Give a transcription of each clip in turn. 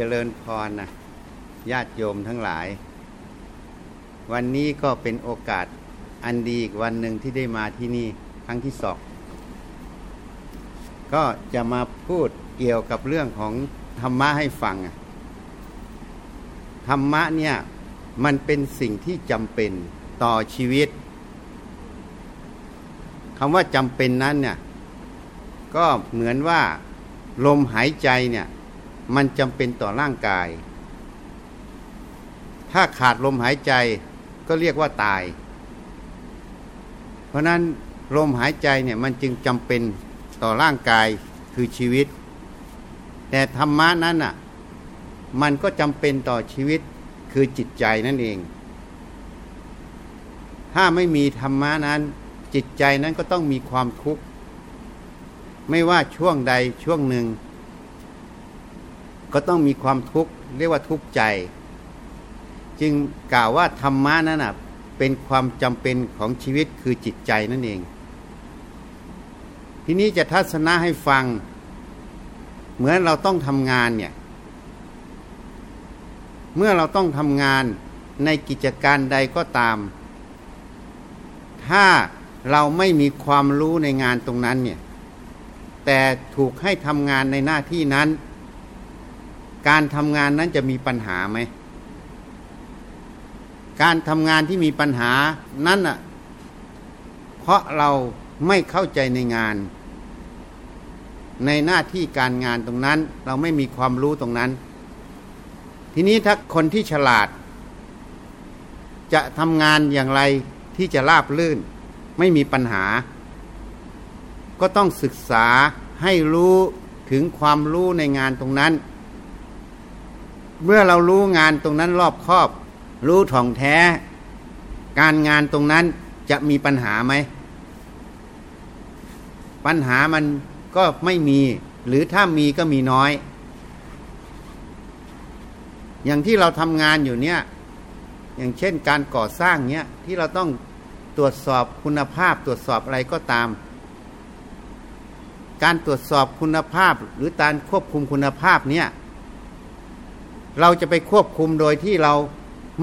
เจริญพรนะญาติโยมทั้งหลาย วันนี้ก็เป็นโอกาสอันดีอีกวันหนึ่งที่ได้มาที่นี่ครั้งที่สองก็จะมาพูดเกี่ยวกับเรื่องของธรรมะให้ฟังธรรมะเนี่ยมันเป็นสิ่งที่จำเป็นต่อชีวิตคำว่าจำเป็นนั้นเนี่ยก็เหมือนว่าลมหายใจเนี่ย มันจำเป็นต่อร่างกาย ถ้าขาดลมหายใจก็เรียกว่าตาย เพราะนั้นลมหายใจเนี่ยมันจึงจำเป็นต่อร่างกายคือชีวิต แต่ธรรมะนั้นอะมันก็จำเป็นต่อชีวิตคือจิตใจนั่นเอง ถ้าไม่มีธรรมะนั้น จิตใจนั้นก็ต้องมีความทุกข์ ไม่ว่าช่วงใดช่วงหนึ่ง ก็ต้องมีความทุกข์เรียกว่าทุกข์ใจ จึงกล่าวว่าธรรมะนั้นนะเป็นความจำเป็นของชีวิตคือจิตใจนั่นเอง ทีนี้จะทัศนะให้ฟัง เหมือนเราต้องทำงานเนี่ย เมื่อเราต้องทำงานในกิจการใดก็ตาม ถ้าเราไม่มีความรู้ในงานตรงนั้นเนี่ย แต่ถูกให้ทำงานในหน้าที่นั้น การทำงานนั้นจะมีปัญหาไหม การทำงานที่มีปัญหานั้นอะ เพราะเราไม่เข้าใจในงาน ในหน้าที่การงานตรงนั้น เราไม่มีความรู้ตรงนั้น ทีนี้ถ้าคนที่ฉลาด จะทำงานอย่างไรที่จะราบลื่น ไม่มีปัญหา ก็ต้องศึกษาให้รู้ถึงความรู้ในงานตรงนั้น เมื่อเรารู้งานตรงนั้นรอบครอบ รู้ถ่องแท้ การงานตรงนั้นจะมีปัญหาไหม ปัญหามันก็ไม่มี หรือถ้ามีก็มีน้อย อย่างที่เราทำงานอยู่เนี่ย อย่างเช่นการก่อสร้างเนี่ยที่เราต้องตรวจสอบคุณภาพตรวจสอบอะไรก็ตาม การตรวจสอบคุณภาพหรือการควบคุมคุณภาพเนี่ย เราจะไปควบคุมโดยที่เรา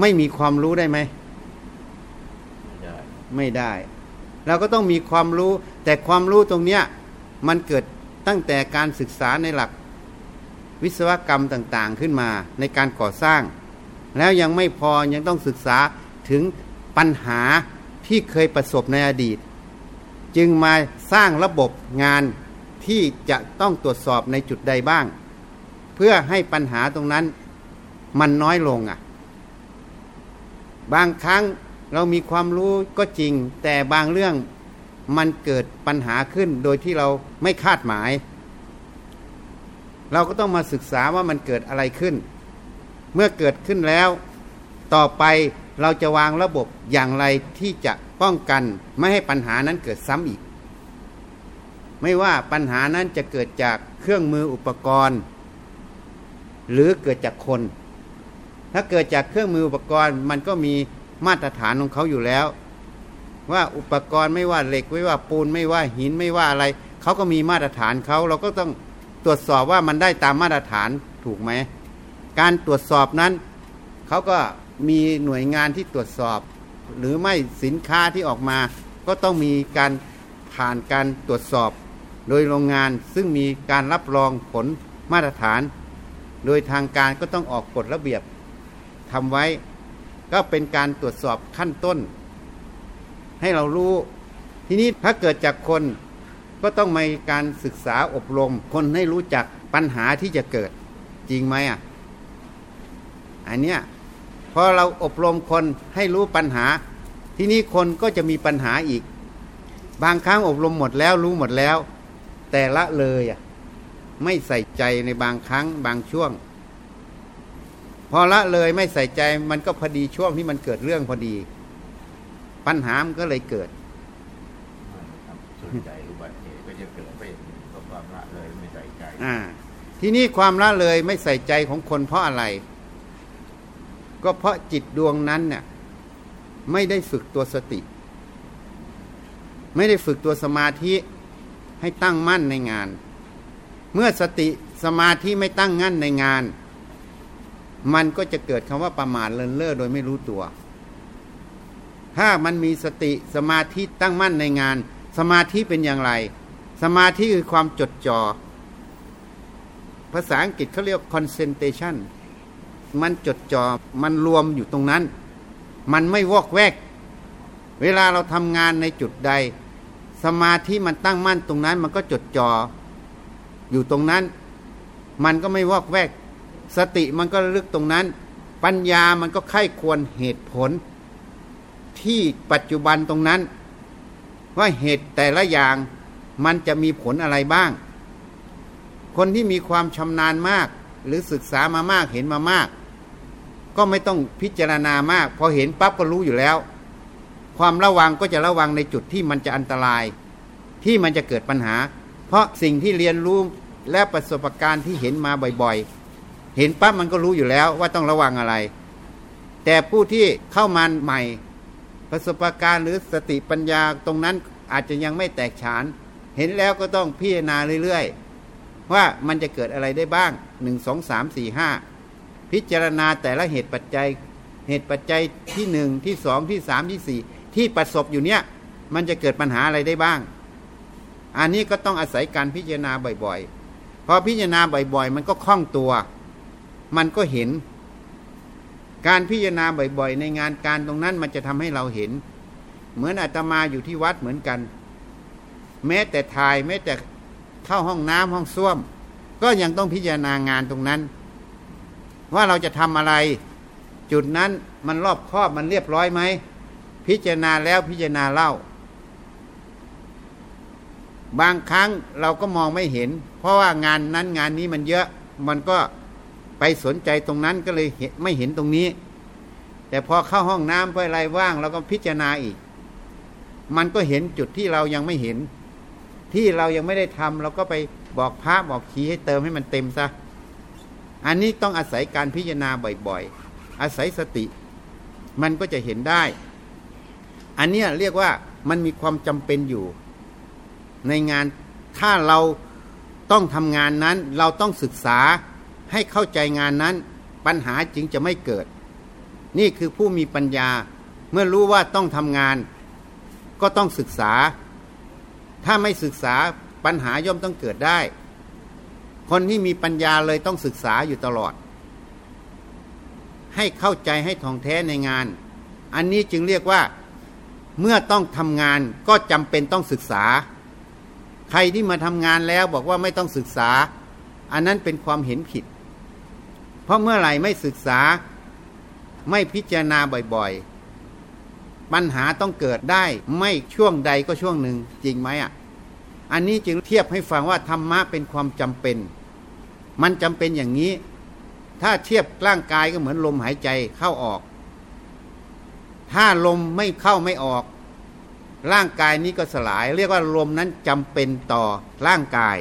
ไม่มีความรู้ได้ไหมไม่ได้ไม่ได้ เราก็ต้องมีความรู้ แต่ความรู้ตรงเนี้ยมันเกิดตั้งแต่การศึกษาในหลักวิศวกรรมต่างๆขึ้นมาในการก่อสร้าง แล้วยังไม่พอยังต้องศึกษาถึงปัญหาที่เคยประสบในอดีต จึงมาสร้างระบบงานที่จะต้องตรวจสอบในจุดใดบ้าง เพื่อให้ปัญหาตรงนั้น มันน้อยลงอะ บางครั้งเรามีความรู้ก็จริง แต่บางเรื่องมันเกิดปัญหาขึ้นโดยที่เราไม่คาดหมาย เราก็ต้องมาศึกษาว่ามันเกิดอะไรขึ้น เมื่อเกิดขึ้นแล้ว ต่อไปเราจะวางระบบอย่างไรที่จะป้องกันไม่ให้ปัญหานั้นเกิดซ้ำอีก ไม่ว่าปัญหานั้นจะเกิดจากเครื่องมืออุปกรณ์ หรือเกิดจากคน ถ้าเกิดจากเครื่องมืออุปกรณ์ มันก็มีมาตรฐานของเขาอยู่แล้ว ว่าอุปกรณ์ไม่ว่าเหล็กไม่ว่าปูนไม่ว่าหินไม่ว่าอะไรเขาก็มีมาตรฐานเขาเราก็ต้องตรวจสอบว่ามันได้ตามมาตรฐานถูกไหมการตรวจสอบนั้นเขาก็มีหน่วยงานที่ตรวจสอบ หรือไม่สินค้าที่ออกมา ก็ต้องมีการผ่านการตรวจสอบ โดยโรงงานซึ่งมีการรับรองผลมาตรฐาน โดยทางการก็ต้องออกกฎระเบียบ ทำไว้ ก็เป็นการตรวจสอบขั้นต้น ให้เรารู้ ทีนี้ถ้าเกิดจากคนก็ต้องมีการศึกษาอบรม คนให้รู้จักปัญหาที่จะเกิดจริงไหมอะอันเนี้ยพอเราอบรมคนให้รู้ปัญหา ที่นี้คนก็จะมีปัญหาอีก บางครั้งอบรมหมดแล้วรู้หมดแล้ว แต่ละเลยอะไม่ใส่ใจในบางครั้งบางช่วง พอละเลยไม่ใส่ใจมันก็พอดีช่วงที่มันเกิดเรื่องพอดี ปัญหามันก็เลยเกิดใจอุบัติเหตุก็จะเกิดไปเพราะความละเลยไม่ใส่ใจอ่า ทีนี้ความละเลยไม่ใส่ใจของคนเพราะอะไร ก็เพราะจิตดวงนั้นเนี่ยไม่ได้ฝึกตัวสติ ไม่ได้ฝึกตัวสมาธิให้ตั้งมั่นในงาน เมื่อสติสมาธิไม่ตั้งงั้นในงาน มันก็จะเกิดคำว่าประมาทเลินเล่อโดยไม่รู้ตัว ถ้ามันมีสติสมาธิตั้งมั่นในงาน สมาธิเป็นอย่างไร สมาธิคือความจดจอ่อภาษาอังกฤษเขาเรียก concentration มันจดจอ่อมันรวมอยู่ตรงนั้น มันไม่วอกแวก เวลาเราทำงานในจุดใด สมาธิมันตั้งมั่นตรงนั้น มันก็จดจอ่ออยู่ตรงนั้น มันก็ไม่วอกแวก สติมันก็ลึกตรงนั้น ปัญญามันก็ไข้ควรเหตุผล ที่ปัจจุบันตรงนั้น ว่าเหตุแต่ละอย่างมันจะมีผลอะไรบ้าง คนที่มีความชำนาญมาก หรือศึกษามามากเห็นมามาก ก็ไม่ต้องพิจารณามาก พอเห็นปั๊บก็รู้อยู่แล้ว ความระวังก็จะระวังในจุดที่มันจะอันตราย ที่มันจะเกิดปัญหา เพราะสิ่งที่เรียนรู้และประสบการณ์ที่เห็นมาบ่อยๆ เห็นปั๊บมันก็รู้อยู่แล้วว่าต้องระวังอะไร แต่ผู้ที่เข้ามาใหม่ ประสบการณ์หรือสติปัญญาตรงนั้นอาจจะยังไม่แตกฉาน เห็นแล้วก็ต้องพิจารณาเรื่อยๆ ว่ามันจะเกิดอะไรได้บ้างหนึ่งสองสามสี่ห้าพิจารณาแต่ละเหตุปัจจัย เหตุปัจจัยที่หนึ่งที่สองที่สามที่สี่ที่ประสบอยู่เนี้ยมันจะเกิดปัญหาอะไรได้บ้าง อันนี้ก็ต้องอาศัยการพิจารณาบ่อยๆ พอพิจารณาบ่อยๆ มันก็คล่องตัว มันก็เห็น การพิจารณาบ่อย ๆ ในงานการตรงนั้นมันจะทำให้เราเห็น เหมือนอาตมาอยู่ที่วัดเหมือนกัน แม้แต่ถ่ายแม้แต่เข้าห้องน้ำห้องส้วม ก็ยังต้องพิจารณางานตรงนั้น ว่าเราจะทำอะไร จุดนั้นมันรอบครอบมันเรียบร้อยไหมพิจารณาแล้วพิจารณาเล่า บางครั้งเราก็มองไม่เห็น เพราะว่างานนั้นงานนี้มันเยอะมันก็ ไปสนใจตรงนั้นก็เลยไม่เห็นตรงนี้ แต่พอเข้าห้องน้ำเพื่ออะไรว่างเราก็พิจารณาอีก มันก็เห็นจุดที่เรายังไม่เห็น ที่เรายังไม่ได้ทำเราก็ไปบอกพระบอกขีให้เติมให้มันเต็มซะอันนี้ต้องอาศัยการพิจารณาบ่อยๆ อาศัยสติ มันก็จะเห็นได้ อันนี้เรียกว่ามันมีความจำเป็นอยู่ ในงานถ้าเราต้องทำงานนั้น เราต้องศึกษา ให้เข้าใจงานนั้น ปัญหาจึงจะไม่เกิด นี่คือผู้มีปัญญาเมื่อรู้ว่าต้องทำงาน ก็ต้องศึกษา ถ้าไม่ศึกษาปัญหาย่อมต้องเกิดได้ คนที่มีปัญญาเลยต้องศึกษาอยู่ตลอด ให้เข้าใจให้ท่องแท้ในงาน อันนี้จึงเรียกว่าเมื่อต้องทำงานก็จำเป็นต้องศึกษา ใครที่มาทำงานแล้วบอกว่าไม่ต้องศึกษา อันนั้นเป็นความเห็นผิด เพราะเมื่อไหร่ไม่ศึกษาไม่พิจารณาบ่อยๆ ปัญหาต้องเกิดได้ไม่ช่วงใดก็ช่วงหนึ่งจริงไหมอะ อันนี้จึงเทียบให้ฟังว่าธรรมะเป็นความจำเป็น มันจำเป็นอย่างนี้ ถ้าเทียบร่างกายก็เหมือนลมหายใจเข้าออก ถ้าลมไม่เข้าไม่ออก ร่างกายนี้ก็สลาย เรียกว่าลมนั้นจำเป็นต่อร่างกาย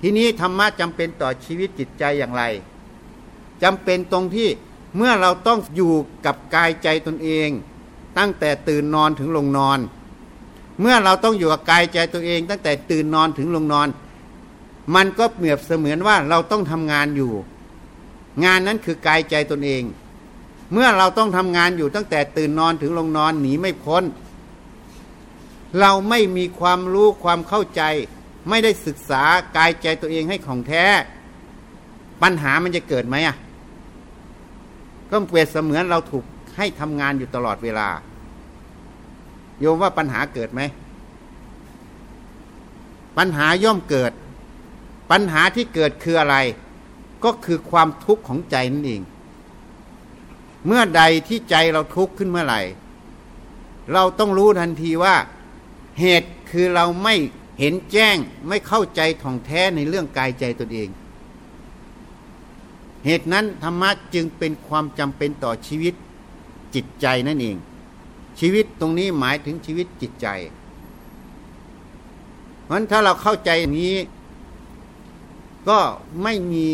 ทีนี้ธรรมะจำเป็นต่อชีวิตจิตใจอย่างไรจำเป็นตรงที่เมื่อเราต้องอยู่กับกายใจตนเอง ตั้งแต่ตื่นนอนถึงลงนอน เมื่อเราต้องอยู่กับกายใจตัวเอง ตั้งแต่ตื่นนอนถึงลงนอน มันก็เปรียบเสมือนว่าเราต้องทำงานอยู่ งานนั้นคือกายใจตนเอง เมื่อเราต้องทำงานอยู่ตั้งแต่ตื่นนอนถึงลงนอนหนีไม่พ้น เราไม่มีความรู้ความเข้าใจ ไม่ได้ศึกษากายใจตัวเองให้ของแท้ ปัญหามันจะเกิดไหมอะ ก็เปรียบเสมือนเราถูกให้ทำงานอยู่ตลอดเวลา โยมว่าปัญหาเกิดไหม ปัญหาย่อมเกิด ปัญหาที่เกิดคืออะไร ก็คือความทุกข์ของใจนั่นเอง เมื่อใดที่ใจเราทุกข์ขึ้นเมื่อไหร่ เราต้องรู้ทันทีว่า เหตุคือเราไม่ เห็นแจ้งไม่เข้าใจท่องแท้ในเรื่องกายใจตนเอง เหตุนั้นธรรมะจึงเป็นความจำเป็นต่อชีวิตจิตใจนั่นเอง ชีวิตตรงนี้หมายถึงชีวิตจิตใจเพราะฉะนั้นถ้าเราเข้าใจอย่างนี้ ก็ไม่มี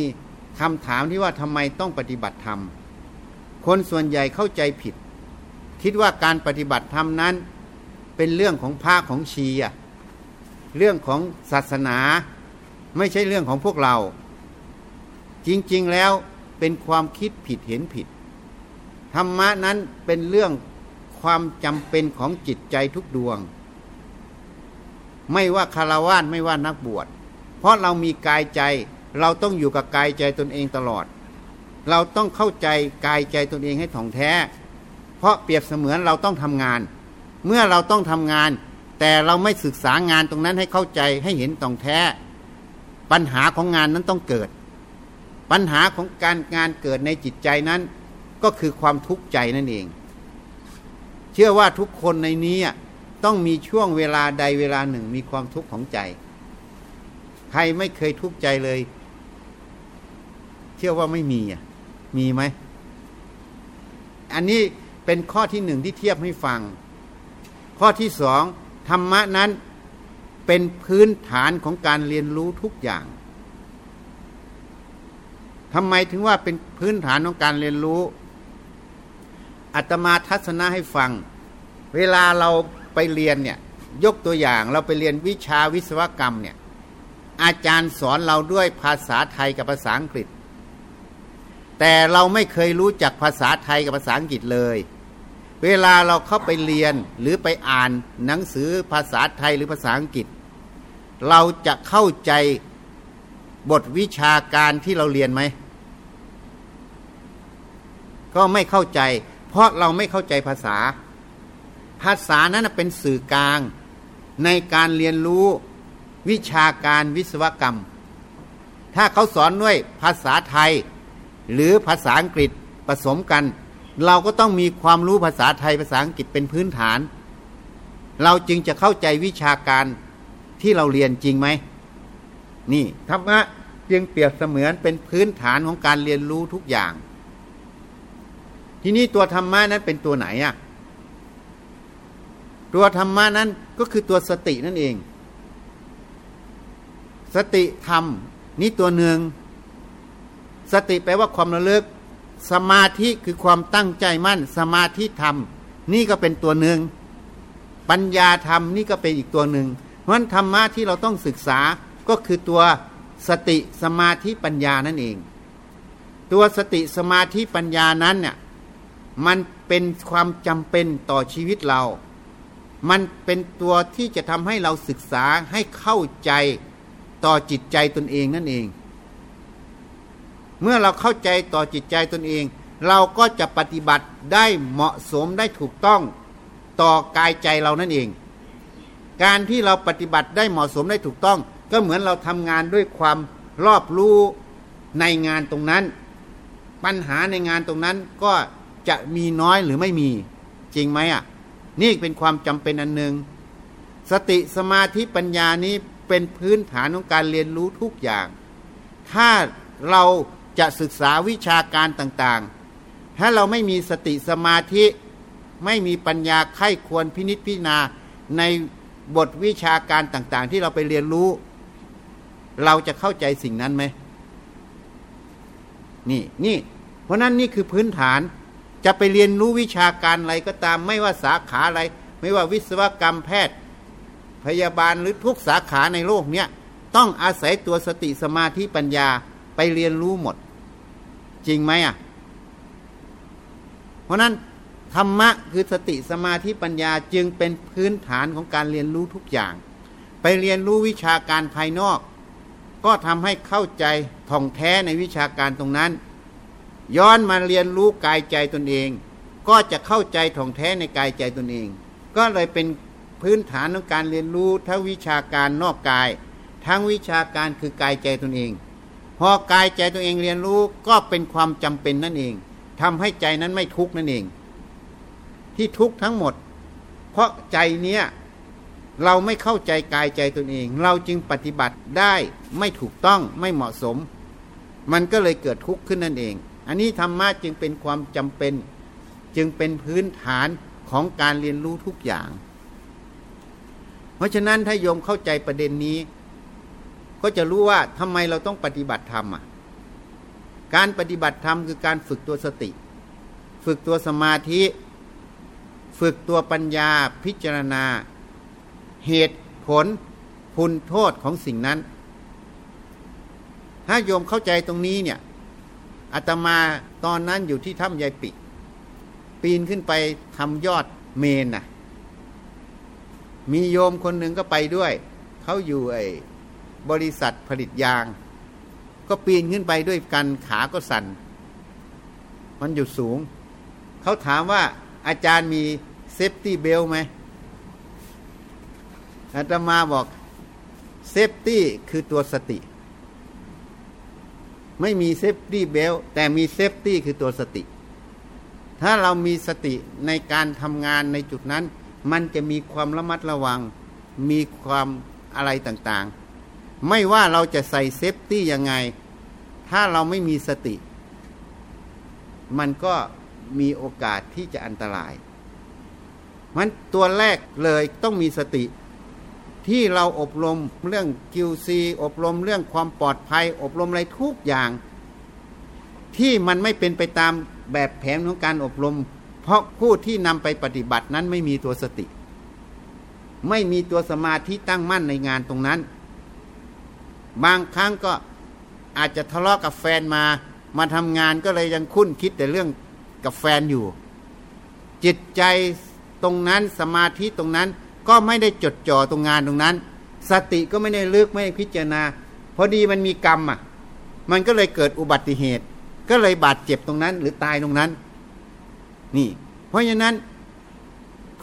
คำถามที่ว่าทำไมต้องปฏิบัติธรรม คนส่วนใหญ่เข้าใจผิด คิดว่าการปฏิบัติธรรมนั้น เป็นเรื่องของพระของชีอะ เรื่องของศาสนา ไม่ใช่เรื่องของพวกเรา จริงๆแล้วเป็นความคิดผิดเห็นผิด ธรรมะนั้นเป็นเรื่องความจำเป็นของจิตใจทุกดวง ไม่ว่าคารวะไม่ว่านักบวช เพราะเรามีกายใจ เราต้องอยู่กับกายใจตนเองตลอด เราต้องเข้าใจกายใจตนเองให้ถ่องแท้ เพราะเปรียบเสมือนเราต้องทำงาน เมื่อเราต้องทำงาน แต่เราไม่ศึกษางานตรงนั้นให้เข้าใจให้เห็นถ่องแท้ ปัญหาของงานนั้นต้องเกิด ปัญหาของการงานเกิดในจิตใจนั้น ก็คือความทุกข์ใจนั่นเอง เชื่อว่าทุกคนในนี้ต้องมีช่วงเวลาใดเวลาหนึ่งมีความทุกข์ของใจ ใครไม่เคยทุกข์ใจเลย เชื่อว่าไม่มีอะมีไหม อันนี้เป็นข้อที่หนึ่งที่เทียบให้ฟัง ข้อที่สอง ธรรมะนั้นเป็นพื้นฐานของการเรียนรู้ทุกอย่างทำไมถึงว่าเป็นพื้นฐานของการเรียนรู้ อัตมาทัศนะให้ฟัง เวลาเราไปเรียนเนี่ยยกตัวอย่างเราไปเรียนวิชาวิศวกรรมเนี่ยอาจารย์สอนเราด้วยภาษาไทยกับภาษาอังกฤษ แต่เราไม่เคยรู้จักภาษาไทยกับภาษาอังกฤษเลย เวลาเราเข้าไปเรียนหรือไปอ่านหนังสือภาษาไทยหรือภาษาอังกฤษ เราจะเข้าใจบทวิชาการที่เราเรียนไหม ก็ไม่เข้าใจ เพราะเราไม่เข้าใจภาษา ภาษานั้นเป็นสื่อกลาง ในการเรียนรู้วิชาการวิศวกรรม ถ้าเขาสอนด้วยภาษาไทย หรือภาษาอังกฤษผสมกัน เราก็ต้องมีความรู้ภาษาไทยภาษาอังกฤษเป็นพื้นฐาน เราจึงจะเข้าใจวิชาการที่เราเรียนจริงไหม นี่ธรรมะจึงเปรียบเสมือนเป็นพื้นฐานของการเรียนรู้ทุกอย่าง ทีนี้ตัวธรรมะนั้นเป็นตัวไหนอะตัวธรรมะนั้นก็คือตัวสตินั่นเอง สติธรรม นี่ตัวหนึ่ง สติแปลว่าความระลึก สมาธิคือความตั้งใจมั่น สมาธิธรรม นี่ก็เป็นตัวหนึ่ง ปัญญาธรรมนี่ก็เป็นอีกตัวหนึ่งเพราะฉะนั้นธรรมะที่เราต้องศึกษาก็คือตัวสติสมาธิปัญญานั่นเอง ตัวสติสมาธิปัญญานั้นเนี่ยมันเป็นความจำเป็นต่อชีวิตเรา มันเป็นตัวที่จะทำให้เราศึกษาให้เข้าใจต่อจิตใจตนเองนั่นเอง เมื่อเราเข้าใจต่อจิตใจตนเอง เราก็จะปฏิบัติได้เหมาะสมได้ถูกต้องต่อกายใจเรานั่นเอง การที่เราปฏิบัติได้เหมาะสมได้ถูกต้อง ก็เหมือนเราทำงานด้วยความรอบรู้ในงานตรงนั้น ปัญหาในงานตรงนั้นก็จะมีน้อยหรือไม่มี จริงไหมอะ นี่เป็นความจำเป็นอันหนึ่งสติสมาธิปัญญานี้เป็นพื้นฐานของการเรียนรู้ทุกอย่าง ถ้าเรา จะศึกษาวิชาการต่างๆ ถ้าเราไม่มีสติสมาธิไม่มีปัญญาไข้ควรพินิจพิจารณาในบทวิชาการต่างๆ ที่เราไปเรียนรู้ เราจะเข้าใจสิ่งนั้นไหมนี่นี่ เพราะนั้นนี่คือพื้นฐานจะไปเรียนรู้วิชาการอะไรก็ตาม ไม่ว่าสาขาอะไร ไม่ว่าวิศวกรรมแพทย์ พยาบาลหรือทุกสาขาในโลกเนี้ยต้องอาศัยตัวสติสมาธิปัญญาไปเรียนรู้หมด จริงไหมอะ เพราะนั้นธรรมะคือสติสมาธิปัญญาจึงเป็นพื้นฐานของการเรียนรู้ทุกอย่าง ไปเรียนรู้วิชาการภายนอก ก็ทำให้เข้าใจท่องแท้ในวิชาการตรงนั้น ย้อนมาเรียนรู้กายใจตนเอง ก็จะเข้าใจถ่องแท้ในกายใจตนเอง ก็เลยเป็นพื้นฐานของการเรียนรู้ทั้งวิชาการนอกกาย ทั้งวิชาการคือกายใจตนเอง อกายใจตัวเองเรียนรู้ก็เป็นความจำเป็นนั่นเองทำให้ใจนั้นไม่ทุกข์นั่นเอง ที่ทุกข์ทั้งหมด เพราะใจเนี้ยเราไม่เข้าใจกายใจตนเอง เราจึงปฏิบัติได้ไม่ถูกต้องไม่เหมาะสม มันก็เลยเกิดทุกข์ขึ้นนั่นเอง อันนี้ธรรมะจึงเป็นความจำเป็น จึงเป็นพื้นฐานของการเรียนรู้ทุกอย่าง เพราะฉะนั้นถ้าโยมเข้าใจประเด็นนี้ ก็จะรู้ว่าทำไมเราต้องปฏิบัติธรรมอะ การปฏิบัติธรรมคือการฝึกตัวสติ ฝึกตัวสมาธิ ฝึกตัวปัญญาพิจารณา เหตุผลคุณโทษของสิ่งนั้น ถ้าโยมเข้าใจตรงนี้เนี่ยอาตมาตอนนั้นอยู่ที่ถ้ำยายปิ ปีนขึ้นไปทำยอดเมนน่ะ มีโยมคนหนึ่งก็ไปด้วย เขาอยู่ไอ บริษัทผลิตยาง ก็ปีนขึ้นไปด้วยกันขาก็สั่น มันอยู่สูง เขาถามว่าอาจารย์มีsafety belt ไหมอาตมาบอก safety คือตัวสติ ไม่มี safety belt แต่มี safety คือตัวสติ ถ้าเรามีสติในการทำงานในจุดนั้น มันจะมีความระมัดระวัง มีความอะไรต่างๆ ไม่ว่าเราจะใส่ safety ยังไง ถ้าเราไม่มีสติ มันก็มีโอกาสที่จะอันตราย มันตัวแรกเลยต้องมีสติ ที่เราอบรมเรื่อง QC อบรมเรื่องความปลอดภัย อบรมอะไรทุกอย่าง ที่มันไม่เป็นไปตามแบบแผนของการอบรม เพราะผู้ที่นำไปปฏิบัตินั้นไม่มีตัวสติ ไม่มีตัวสมาธิตั้งมั่นในงานตรงนั้น บางครั้งก็อาจจะทะเลาะกับแฟนมา มาทำงานก็เลยยังคุ้นคิดแต่เรื่องกับแฟนอยู่ จิตใจตรงนั้นสมาธิตรงนั้นก็ไม่ได้จดจ่อตรงงานตรงนั้น สติก็ไม่ได้ลึกไม่ได้พิจารณาพอดีมันมีกรรมอะ มันก็เลยเกิดอุบัติเหตุ ก็เลยบาดเจ็บตรงนั้น หรือตายตรงนั้น นี่ เพราะฉะนั้น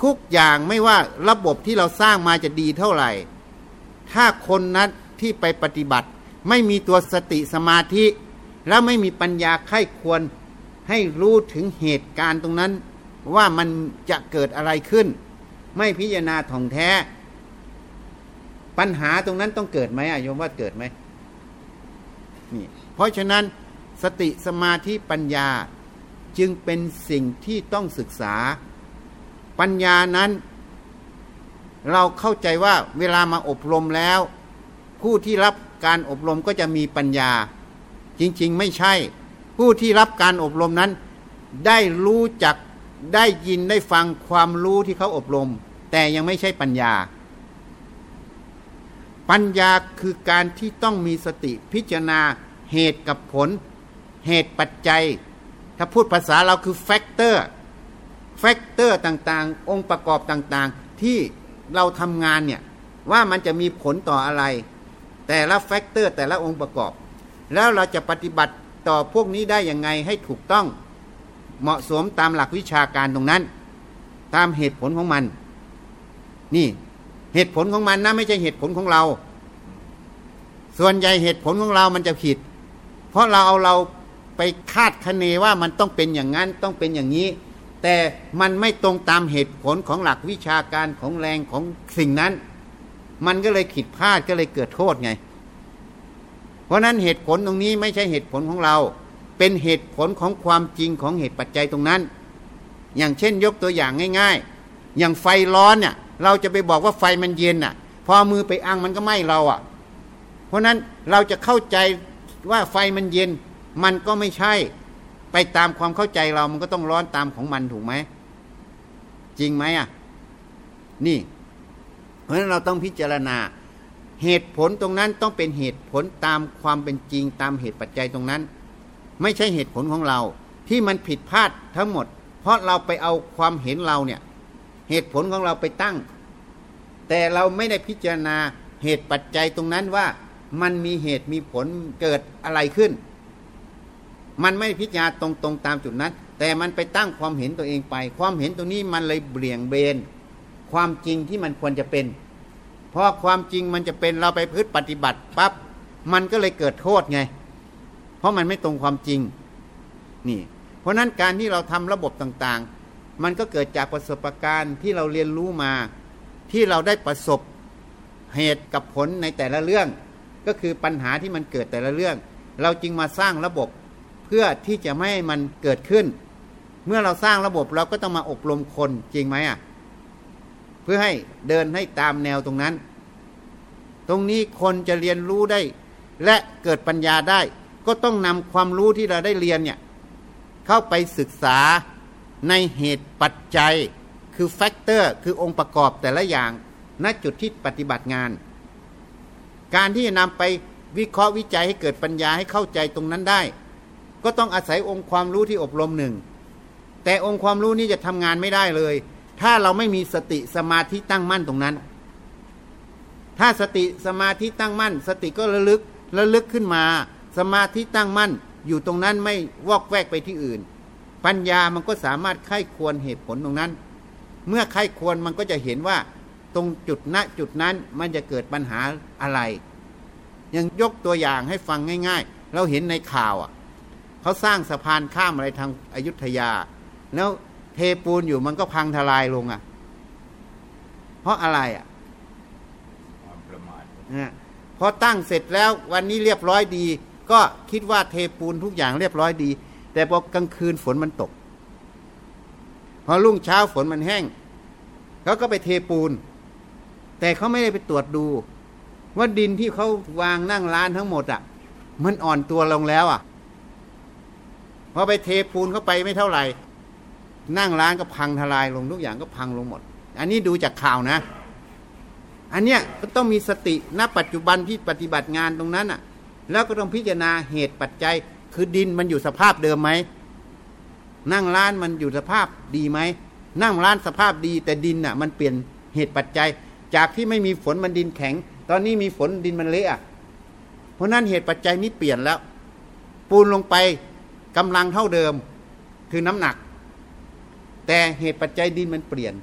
ทุกอย่างไม่ว่าระบบที่เราสร้างมาจะดีเท่าไหร่ ถ้าคนนั้น ที่ไปปฏิบัติ ไม่มีตัวสติสมาธิ แล้วไม่มีปัญญาไข้ควรให้รู้ถึงเหตุการณ์ตรงนั้น ว่ามันจะเกิดอะไรขึ้น ไม่พิจารณาถ่องแท้ ปัญหาตรงนั้นต้องเกิดไหมอะโยมว่าเกิดไหมนี่เพราะฉะนั้นสติสมาธิปัญญาจึงเป็นสิ่งที่ต้องศึกษา ปัญญานั้น เราเข้าใจว่าเวลามาอบรมแล้ว ผู้ที่รับการอบรมก็จะมีปัญญา จริง ๆ ไม่ใช่ ผู้ที่รับการอบรมนั้น ได้รู้จักได้ยินได้ฟังความรู้ที่เขาอบรม แต่ยังไม่ใช่ปัญญา ปัญญาคือการที่ต้องมีสติพิจารณาเหตุกับผล เหตุปัจจัย ถ้าพูดภาษาเราคือ factor factor ต่างๆ องค์ประกอบต่างๆ ที่เราทำงานเนี่ยว่ามันจะมีผลต่ออะไร แต่ละ factor แต่ละองค์ประกอบ แล้วเราจะปฏิบัติต่อพวกนี้ได้ยังไงให้ถูกต้องเหมาะสมตามหลักวิชาการตรงนั้น ตามเหตุผลของมัน นี่เหตุผลของมันนะไม่ใช่เหตุผลของเรา ส่วนใหญ่เหตุผลของเรามันจะผิด เพราะเราเอาเราไปคาดคะเนว่ามันต้องเป็นอย่างนั้นต้องเป็นอย่างนี้ แต่มันไม่ตรงตามเหตุผลของหลักวิชาการของแรงของสิ่งนั้น มันก็เลยผิดพลาดก็เลยเกิดโทษไง เพราะนั้นเหตุผลตรงนี้ไม่ใช่เหตุผลของเรา เป็นเหตุผลของความจริงของเหตุปัจจัยตรงนั้น อย่างเช่นยกตัวอย่างง่าย ๆ อย่างไฟร้อนเนี่ยเราจะไปบอกว่าไฟมันเย็นอะ พอมือไปอังมันก็ไหม้เราอะ เพราะนั้นเราจะเข้าใจว่าไฟมันเย็น มันก็ไม่ใช่ ไปตามความเข้าใจเรามันก็ต้องร้อนตามของมันถูกไหมจริงไหมอะ นี่ ราะฉะนั้นเราต้องพิจารณา เหตุผลตรงนั้นต้องเป็นเหตุผลตามความเป็นจริงตามเหตุปัจจัยตรงนั้น ไม่ใช่เหตุผลของเรา ที่มันผิดพลาดทั้งหมด เพราะเราไปเอาความเห็นเราเนี่ย เหตุผลของเราไปตั้ง แต่เราไม่ได้พิจารณาเหตุปัจจัยตรงนั้นว่ามันมีเหตุมีผลเกิดอะไรขึ้น มันไม่พิจารณาตรงๆตามจุดนั้น แต่มันไปตั้งความเห็นตัวเองไป ความเห็นตัวนี้มันเลยเบี่ยงเบน ความจริงที่มันควรจะเป็น เพราะความจริงมันจะเป็นเราไปพฤติปฏิบัติปับ๊บมันก็เลยเกิดโทษไง เพราะมันไม่ตรงความจริงนี่ เพราะนั้นการที่เราทำระบบต่างๆ มันก็เกิดจากประสบการณ์ที่เราเรียนรู้มาที่เราได้ประสบเหตุกับผลในแต่ละเรื่อง ก็คือปัญหาที่มันเกิดแต่ละเรื่อง เราจึงมาสร้างระบบเพื่อที่จะไม่ให้มันเกิดขึ้น เมื่อเราสร้างระบบเราก็ต้องมาอบรมคนจริงไหมอะ เพื่อให้เดินให้ตามแนวตรงนั้น ตรงนี้คนจะเรียนรู้ได้ และเกิดปัญญาได้ ก็ต้องนำความรู้ที่เราได้เรียนเนี่ยเข้าไปศึกษาในเหตุปัจจัย คือแฟกเตอร์คือองค์ประกอบแต่ละอย่างณจุดที่ปฏิบัติงาน การที่จะนำไปวิเคราะห์วิจัยให้เกิดปัญญาให้เข้าใจตรงนั้นได้ ก็ต้องอาศัยองค์ความรู้ที่อบรมหนึ่ง แต่องค์ความรู้นี้จะทำงานไม่ได้เลย ถ้าเราไม่มีสติสมาธิตั้งมั่นตรงนั้น ถ้าสติสมาธิตั้งมั่น สติก็ระลึกระลึกขึ้นมา สมาธิตั้งมั่น อยู่ตรงนั้นไม่วอกแวกไปที่อื่น ปัญญามันก็สามารถไข้ควรเหตุผลตรงนั้น เมื่อไข้ควรมันก็จะเห็นว่า ตรงจุดณจุดนั้นมันจะเกิดปัญหาอะไร ยังยกตัวอย่างให้ฟังง่าย ๆ เราเห็นในข่าวอะเขาสร้างสะพานข้ามอะไรทางอายุทยา แล้ว ปูนอยู่มันก็พังทลายลงอะ เพราะอะไรอะความประมาทนะพอตั้งเสร็จแล้ววันนี้เรียบร้อยดี ก็คิดว่าเทปูนทุกอย่างเรียบร้อยดี แต่พอกลางคืนฝนมันตก พอรุ่งเช้าฝนมันแห้งเขาก็ไปเทปูน แต่เขาไม่ได้ไปตรวจดู ว่าดินที่เขาวางนั่งร้านทั้งหมดอะ มันอ่อนตัวลงแล้วอะพอไปเทปูนเข้าไปไม่เท่าไหร่ นั่งร้านก็พังทลายลงทุกอย่างก็พังลงหมด อันนี้ดูจากข่าวนะ อันเนี้ยก็ต้องมีสติณปัจจุบันที่ปฏิบัติงานตรงนั้นอะ แล้วก็ต้องพิจารณาเหตุปัจจัย คือดินมันอยู่สภาพเดิมไหมนั่งร้านมันอยู่สภาพดีไหมนั่งร้านสภาพดี แต่ดินน่ะ มันเปลี่ยนเหตุปัจจัย จากที่ไม่มีฝนมันดินแข็ง ตอนนี้มีฝนดินมันเละอะเพราะนั้นเหตุปัจจัยนี้เปลี่ยนแล้ว ปูนลงไปกำลังเท่าเดิม คือน้ำหนัก แต่เหตุปัจจัยดินมันเปลี่ยน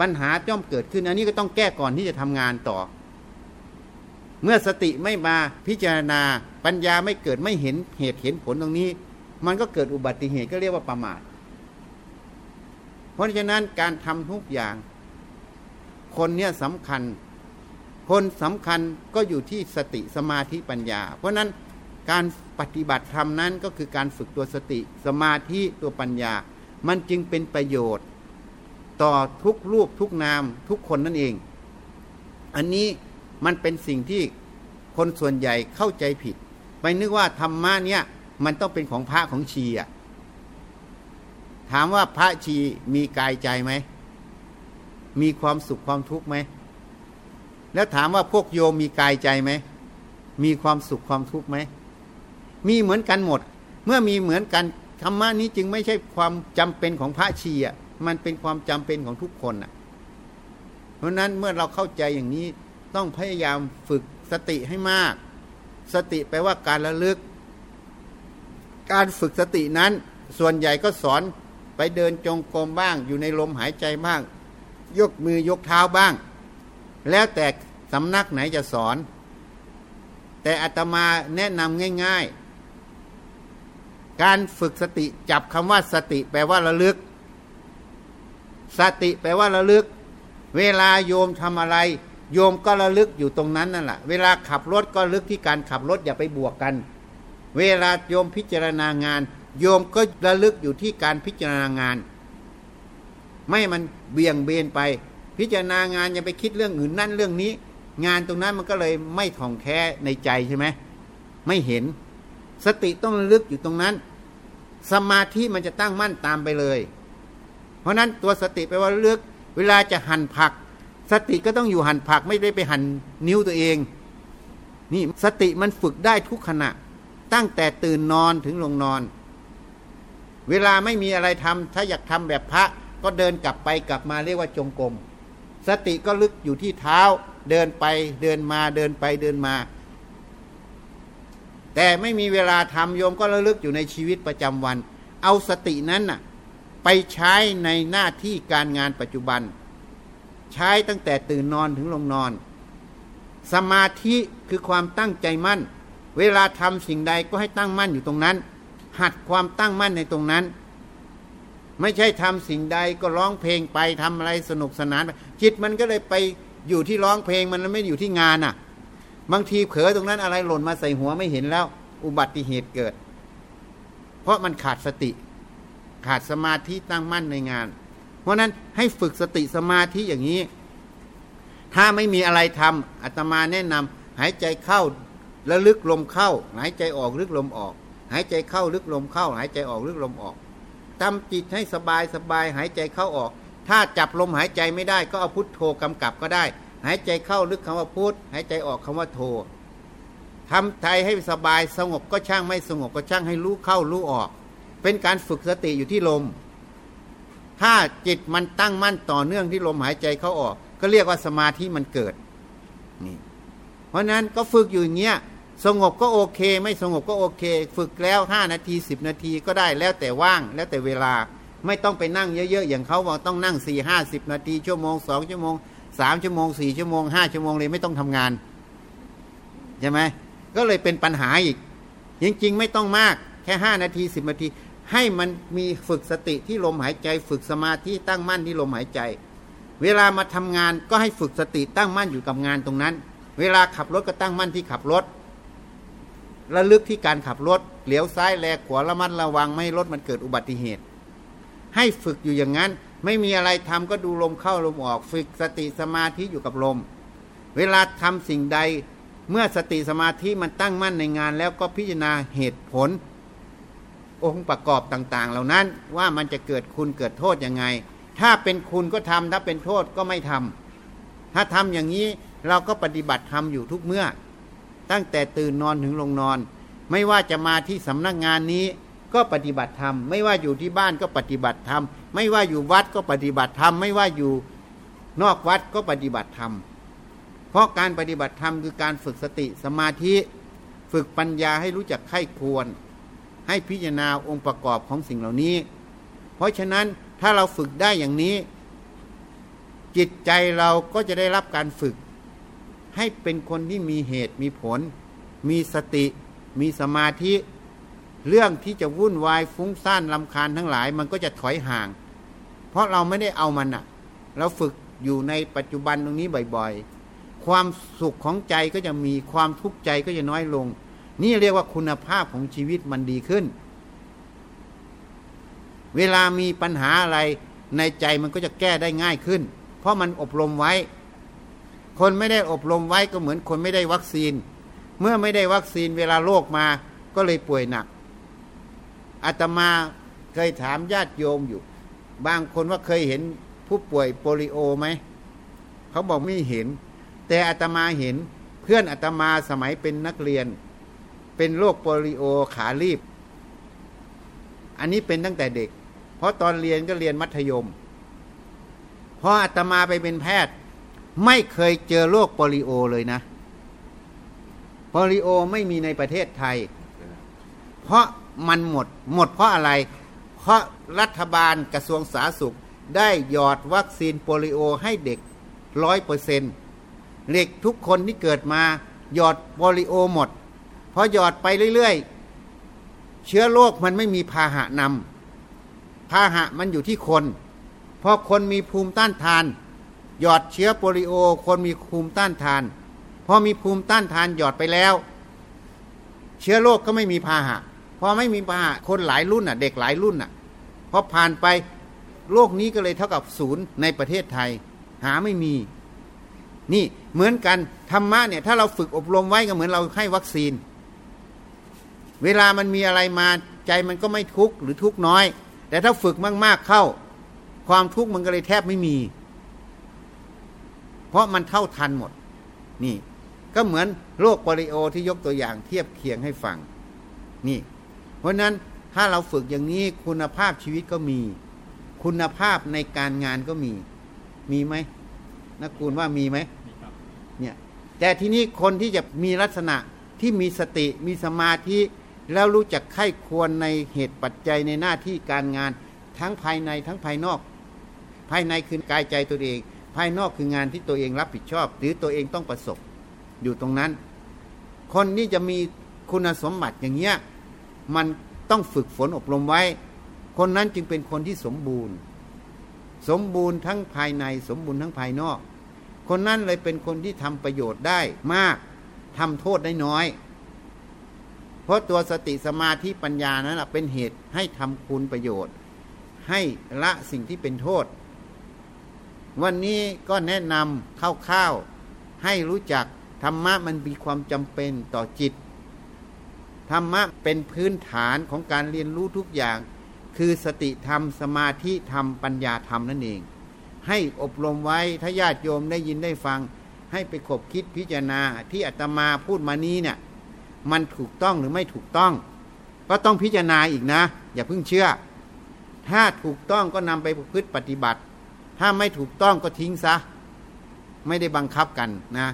ปัญหาย่อมเกิดขึ้น อันนี้ก็ต้องแก้ก่อนที่จะทำงานต่อ เมื่อสติไม่มาพิจารณาปัญญาไม่เกิดไม่เห็นเหตุเห็นผลตรงนี้ มันก็เกิดอุบัติเหตุก็เรียกว่าประมาท เพราะฉะนั้นการทำทุกอย่าง คนเนี่ยสำคัญ คนสำคัญก็อยู่ที่สติสมาธิปัญญา เพราะฉะนั้นการปฏิบัติธรรมนั้นก็คือการฝึกตัวสติ สมาธิตัวปัญญา มันจึงเป็นประโยชน์ ต่อทุกรูปทุกนามทุกคนนั่นเอง อันนี้มันเป็นสิ่งที่คนส่วนใหญ่เข้าใจผิด ไปนึกว่าธรรมะเนี่ยมันต้องเป็นของพระของชีอะถามว่าพระชีมีกายใจไหม มีความสุขความทุกข์ไหม แล้วถามว่าพวกโยมมีกายใจไหม มีความสุขความทุกข์ไหม มีเหมือนกันหมด เมื่อมีเหมือนกัน ธรรมะนี้จึงไม่ใช่ความจำเป็นของพระชีอะมันเป็นความจำเป็นของทุกคนอะ เพราะนั้นเมื่อเราเข้าใจอย่างนี้ต้องพยายามฝึกสติให้มาก สติแปลว่าการระลึก การฝึกสตินั้น ส่วนใหญ่ก็สอนไปเดินจงกรมบ้าง อยู่ในลมหายใจบ้าง ยกมือยกเท้าบ้าง แล้วแต่สำนักไหนจะสอน แต่อาตมาแนะนำง่าย ๆ การฝึกสติจับคำว่าสติแปลว่าระลึก สติแปลว่าระลึก เวลาโยมทำอะไร โยมก็ระลึกอยู่ตรงนั้นนั่นแหละเวลาขับรถก็ลึกที่การขับรถอย่าไปบวกกัน เวลาโยมพิจารณางาน โยมก็ระลึกอยู่ที่การพิจารณางาน ไม่มันเบี่ยงเบนไป พิจารณางานอย่าไปคิดเรื่องอื่นนั่นเรื่องนี้ งานตรงนั้นมันก็เลยไม่ถ่องแท้ในใจใช่ไหมไม่เห็น สติต้องลึกอยู่ตรงนั้น สมาธิมันจะตั้งมั่นตามไปเลย เพราะนั้นตัวสติแปลว่าลึก เวลาจะหั่นผัก สติก็ต้องอยู่หั่นผักไม่ได้ไปหั่นนิ้วตัวเอง นี่สติมันฝึกได้ทุกขณะ ตั้งแต่ตื่นนอนถึงลงนอน เวลาไม่มีอะไรทำถ้าอยากทำแบบพระก็เดินกลับไปกลับมาเรียกว่าจงกรมสติก็ลึกอยู่ที่เท้า เดินไปเดินมาเดินไปเดินมา แต่ไม่มีเวลาทำโยมก็ระลึกอยู่ในชีวิตประจำวัน เอาสตินั้นน่ะไปใช้ในหน้าที่การงานปัจจุบัน ใช้ตั้งแต่ตื่นนอนถึงลงนอน สมาธิคือความตั้งใจมั่น เวลาทำสิ่งใดก็ให้ตั้งมั่นอยู่ตรงนั้น หัดความตั้งมั่นในตรงนั้น ไม่ใช่ทำสิ่งใดก็ร้องเพลงไปทำอะไรสนุกสนานไปจิตมันก็เลยไปอยู่ที่ร้องเพลงมันไม่อยู่ที่งานอะ บางทีเผลอตรงนั้นอะไรหล่นมาใส่หัวไม่เห็นแล้ว อุบัติเหตุเกิด เพราะมันขาดสติ ขาดสมาธิตั้งมั่นในงาน เพราะนั้นให้ฝึกสติสมาธิอย่างนี้ ถ้าไม่มีอะไรทำอาตมาแนะนำหายใจเข้าแล้วลึกลมเข้า หายใจออกลึกลมออก หายใจเข้าลึกลมเข้า หายใจออกลึกลมออกทำจิตให้สบายสบายหายใจเข้าออก ถ้าจับลมหายใจไม่ได้ก็เอาพุทโธกำกับก็ได้ หายใจเข้าลึกคำว่าพุทหายใจออกคำว่าโธทำใจให้สบายสงบก็ช่างไม่สงบก็ช่างให้รู้เข้ารู้ออก เป็นการฝึกสติอยู่ที่ลม ถ้าจิตมันตั้งมั่นต่อเนื่องที่ลมหายใจเข้าออก ก็เรียกว่าสมาธิมันเกิดนี่เพราะนั้นก็ฝึกอยู่อย่างเงี้ยสงบก็โอเค ไม่สงบก็โอเค ฝึกแล้วห้านาทีสิบนาทีก็ได้แล้วแต่ว่างแล้วแต่เวลาไม่ต้องไปนั่งเยอะๆอย่างเขาบอกต้องนั่งสี่ห้าสิบนาทีชั่วโมงสองชั่วโมง สามชั่วโมงสี่ชั่วโมงห้าชั่วโมงเลยไม่ต้องทำงานใช่ไหมก็เลยเป็นปัญหาอีกจริงๆไม่ต้องมากแค่ห้านาทีสิบนาที ให้มันมีฝึกสติที่ลมหายใจ ฝึกสมาธิตั้งมั่นที่ลมหายใจ เวลามาทำงานก็ให้ฝึกสติตั้งมั่นอยู่กับงานตรงนั้น เวลาขับรถก็ตั้งมั่นที่ขับรถระลึกที่การขับรถเหลียวซ้ายแลขวาระมัดระวังไม่ให้รถมันเกิดอุบัติเหตุ ให้ฝึกอยู่อย่างนั้น ไม่มีอะไรทำก็ดูลมเข้าลมออกฝึกสติสมาธิอยู่กับลม เวลาทำสิ่งใดเมื่อสติสมาธิมันตั้งมั่นในงาน แล้วก็พิจารณาเหตุผล องค์ประกอบต่าง ๆ เหล่านั้นว่ามันจะเกิดคุณเกิดโทษยังไง ถ้าเป็นคุณก็ทำถ้าเป็นโทษก็ไม่ทำถ้าทำอย่างนี้เราก็ปฏิบัติทำอยู่ทุกเมื่อ ตั้งแต่ตื่นนอนถึงลงนอน ไม่ว่าจะมาที่สำนักงานนี้ก็ปฏิบัติธรรม ไม่ว่าอยู่ที่บ้านก็ปฏิบัติธรรม ไม่ว่าอยู่วัดก็ปฏิบัติธรรมไม่ว่าอยู่นอกวัดก็ปฏิบัติธรรม เพราะการปฏิบัติธรรมคือการฝึกสติสมาธิ ฝึกปัญญาให้รู้จักไข้ควร ให้พิจารณาองค์ประกอบของสิ่งเหล่านี้ เพราะฉะนั้นถ้าเราฝึกได้อย่างนี้ จิตใจเราก็จะได้รับการฝึก ให้เป็นคนที่มีเหตุมีผล มีสติ มีสมาธิ เรื่องที่จะวุ่นวายฟุ้งซ่านลำคาญทั้งหลาย มันก็จะถอยห่าง เพราะเราไม่ได้เอามันอะเราฝึกอยู่ในปัจจุบันตรงนี้บ่อยๆ ความสุขของใจก็จะมีความทุกข์ใจก็จะน้อยลง นี่เรียกว่าคุณภาพของชีวิตมันดีขึ้น เวลามีปัญหาอะไรในใจมันก็จะแก้ได้ง่ายขึ้น เพราะมันอบรมไว้ คนไม่ได้อบรมไว้ก็เหมือนคนไม่ได้วัคซีน เมื่อไม่ได้วัคซีนเวลาโรคมาก็เลยป่วยหนัก อาตมาเคยถามญาติโยมอยู่ บางคนว่าเคยเห็นผู้ป่วยโปลิโอไหมเขาบอกไม่เห็น แต่อาตมาเห็นเพื่อนอาตมาสมัยเป็นนักเรียน เป็นโรคโปลิโอขาลีบ อันนี้เป็นตั้งแต่เด็ก เพราะตอนเรียนก็เรียนมัธยมพออาตมาไปเป็นแพทย์ ไม่เคยเจอโรคโปลิโอเลยนะโปลิโอไม่มีในประเทศไทย เพราะ มันหมด หมดเพราะอะไร เพราะรัฐบาลกระทรวงสาธารณสุข ได้หยอดวัคซีนโปลิโอให้เด็กร้อยเปอร์เซ็นต์เด็กทุกคนที่เกิดมาหยอดโปลิโอหมดพอหยอดไปเรื่อยๆ เชื้อโรคมันไม่มีพาหะนำพาหะมันอยู่ที่คนพอคนมีภูมิต้านทาน หยอดเชื้อโปลิโอ คนมีภูมิต้านทานพอมีภูมิต้านทานหยอดไปแล้ว เชื้อโรคก็ไม่มีพาหะ พอไม่มีพาหะคนหลายรุ่นอะ เด็กหลายรุ่นอะพอผ่านไปโรคนี้ก็เลยเท่ากับศูนย์ในประเทศไทย หาไม่มี นี่เหมือนกันธรรมะเนี่ย ถ้าเราฝึกอบรมไว้ก็เหมือนเราให้วัคซีน เวลามันมีอะไรมาใจมันก็ไม่ทุกข์หรือทุกข์น้อย แต่ถ้าฝึกมาก ๆเข้า ความทุกข์มันก็เลยแทบไม่มี เพราะมันเท่าทันหมด นี่ ก็เหมือนโรคปลิโอที่ยกตัวอย่างเทียบเคียงให้ฟัง นี่ เพราะนั้นถ้าเราฝึกอย่างนี้คุณภาพชีวิตก็มี คุณภาพในการงานก็มี มีไหมนักกูลว่ามีไหมเนี่ยแต่ที่นี้คนที่จะมีลักษณะที่มีสติมีสมาธิแล้วรู้จักไข้ควรในเหตุปัจจัยในหน้าที่การงาน ทั้งภายในทั้งภายนอก ภายในคือกายใจตัวเอง ภายนอกคืองานที่ตัวเองรับผิดชอบ หรือตัวเองต้องประสบอยู่ตรงนั้น คนนี้จะมีคุณสมบัติอย่างเงี้ย มันต้องฝึกฝนอบรมไว้ คนนั้นจึงเป็นคนที่สมบูรณ์ สมบูรณ์ทั้งภายในสมบูรณ์ทั้งภายนอก คนนั้นเลยเป็นคนที่ทำประโยชน์ได้มากทำโทษได้น้อย เพราะตัวสติสมาธิปัญญานั้นเป็นเหตุให้ทำคุณประโยชน์ ให้ละสิ่งที่เป็นโทษ วันนี้ก็แนะนำคร่าวๆให้รู้จักธรรมะมันมีความจำเป็นต่อจิต ธรรมะเป็นพื้นฐานของการเรียนรู้ทุกอย่าง คือสติธรรมสมาธิธรรมปัญญาธรรมนั่นเอง ให้อบรมไว้ถ้าญาติโยมได้ยินได้ฟัง ให้ไปขบคิดพิจารณาที่อาตมาพูดมานี้เนี่ยมันถูกต้องหรือไม่ถูกต้อง ก็ต้องพิจารณาอีกนะ อย่าเพิ่งเชื่อ ถ้าถูกต้องก็นำไปประพฤติปฏิบัติ ถ้าไม่ถูกต้องก็ทิ้งซะ ไม่ได้บังคับกันนะ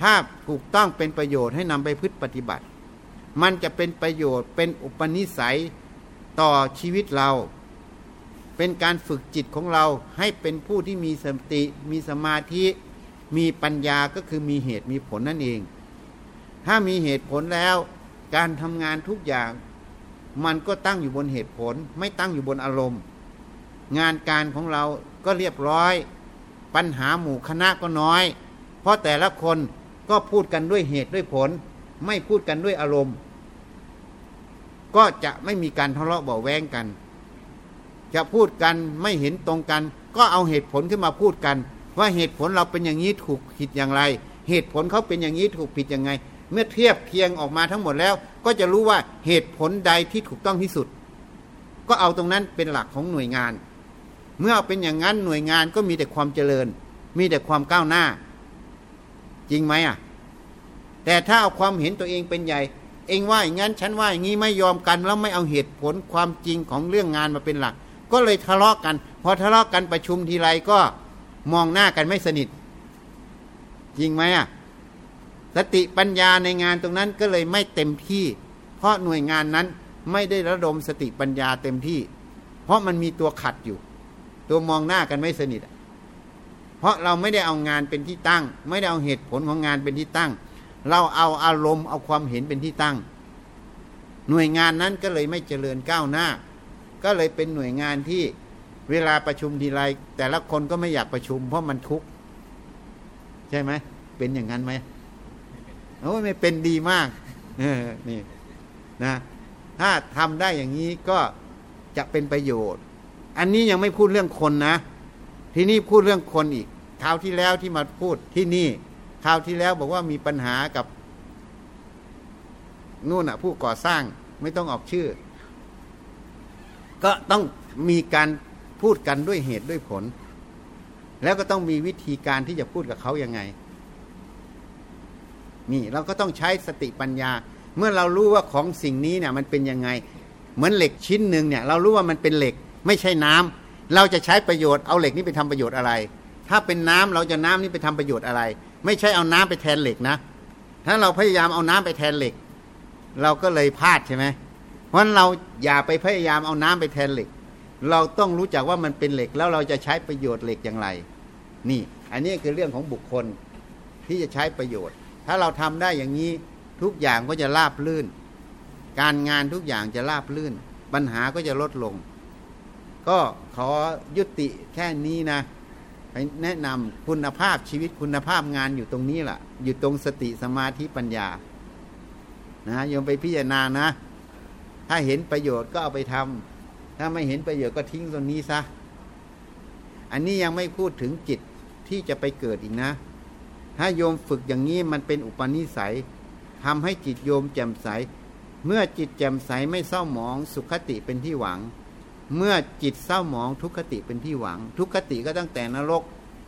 ถ้าถูกต้องเป็นประโยชน์ให้นำไปพฤติปฏิบัติ มันจะเป็นประโยชน์ เป็นอุปนิสัยต่อชีวิตเรา เป็นการฝึกจิตของเราให้เป็นผู้ที่มีสติ มีสมาธิ มีปัญญาก็คือมีเหตุมีผลนั่นเอง ถ้ามีเหตุผลแล้ว การทำงานทุกอย่าง มันก็ตั้งอยู่บนเหตุผล ไม่ตั้งอยู่บนอารมณ์ งานการของเราก็เรียบร้อย ปัญหาหมู่คณะก็น้อย เพราะแต่ละคนก็พูดกันด้วยเหตุด้วยผล ไม่พูดกันด้วยอารมณ์ ก็จะไม่มีการทะเลาะเบาแวงกัน จะพูดกันไม่เห็นตรงกัน ก็เอาเหตุผลขึ้นมาพูดกัน ว่าเหตุผลเราเป็นอย่างนี้ถูกผิดอย่างไร เหตุผลเขาเป็นอย่างนี้ถูกผิดยังไง เมื่อเทียบเคียงออกมาทั้งหมดแล้ว ก็จะรู้ว่าเหตุผลใดที่ถูกต้องที่สุด ก็เอาตรงนั้นเป็นหลักของหน่วยงาน เมื่อเป็นอย่างนั้นหน่วยงานก็มีแต่ความเจริญ มีแต่ความก้าวหน้า จริงไหมอะแต่ถ้าเอาความเห็นตัวเองเป็นใหญ่ เองว่าอย่างนั้นฉันว่าอย่างนี้ไม่ยอมกันแล้วไม่เอาเหตุผลความจริงของเรื่องงานมาเป็นหลัก ก็เลยทะเลาะกัน พอทะเลาะกันประชุมทีไรก็มองหน้ากันไม่สนิท จริงไหมอะสติปัญญาในงานตรงนั้นก็เลยไม่เต็มที่ เพราะหน่วยงานนั้นไม่ได้ระดมสติปัญญาเต็มที่ เพราะมันมีตัวขัดอยู่ ตัวมองหน้ากันไม่สนิทเพราะเราไม่ได้เอางานเป็นที่ตั้ง ไม่ได้เอาเหตุผลของงานเป็นที่ตั้ง เราเอาอารมณ์เอาความเห็นเป็นที่ตั้ง หน่วยงานนั้นก็เลยไม่เจริญก้าวหน้า ก็เลยเป็นหน่วยงานที่เวลาประชุมทีไรแต่ละคนก็ไม่อยากประชุม เพราะมันทุกข์ใช่ไหมเป็นอย่างนั้นไหมโอ้ยไม่เป็นดีมากเออนี่นะถ้าทำได้อย่างนี้ก็จะเป็นประโยชน์ อันนี้ยังไม่พูดเรื่องคนนะ ที่นี่พูดเรื่องคนอีกคราวที่แล้วที่มาพูดที่นี่ คราวที่แล้วบอกว่ามีปัญหากับนู่นอะ ผู้ก่อสร้างไม่ต้องออกชื่อ ก็ต้องมีการพูดกันด้วยเหตุด้วยผล แล้วก็ต้องมีวิธีการที่จะพูดกับเขายังไง นี่เราก็ต้องใช้สติปัญญา เมื่อเรารู้ว่าของสิ่งนี้เนี่ย มันเป็นยังไง เหมือนเหล็กชิ้นหนึ่งเนี่ย เรารู้ว่ามันเป็นเหล็ก ไม่ใช่น้ำเราจะใช้ประโยชน์เอาเหล็กนี้ไปทำประโยชน์อะไร ถ้าเป็นน้ำเราจะน้ำนี้ไปทำประโยชน์อะไร ไม่ใช่เอาน้ำไปแทนเหล็กนะ ถ้าเราพยายามเอาน้ำไปแทนเหล็ก เราก็เลยพลาดใช่ไหมเพราะนั้นเราอย่าไปพยายามเอาน้ำไปแทนเหล็ก เราต้องรู้จักว่ามันเป็นเหล็ก แล้วเราจะใช้ประโยชน์เหล็กอย่างไร นี่ อันนี้คือเรื่องของบุคคลที่จะใช้ประโยชน์ ถ้าเราทำได้อย่างนี้ทุกอย่างก็จะราบลื่น การงานทุกอย่างจะราบลื่น ปัญหาก็จะลดลง ก็ขอยุติแค่นี้นะ ให้แนะนำคุณภาพชีวิตคุณภาพงานอยู่ตรงนี้แหละอยู่ตรงสติสมาธิปัญญา นะโยมไปพิจารณานะ ถ้าเห็นประโยชน์ก็เอาไปทำถ้าไม่เห็นประโยชน์ก็ทิ้งตรงนี้ซะ อันนี้ยังไม่พูดถึงจิตที่จะไปเกิดอีกนะ ถ้าโยมฝึกอย่างนี้มันเป็นอุปนิสัยทำให้จิตโยมแจ่มใส เมื่อจิตแจ่มใสไม่เศร้าหมองสุขติเป็นที่หวัง เมื่อจิตเศร้าหมองทุกขติเป็นที่หวัง ทุกขติก็ตั้งแต่นรก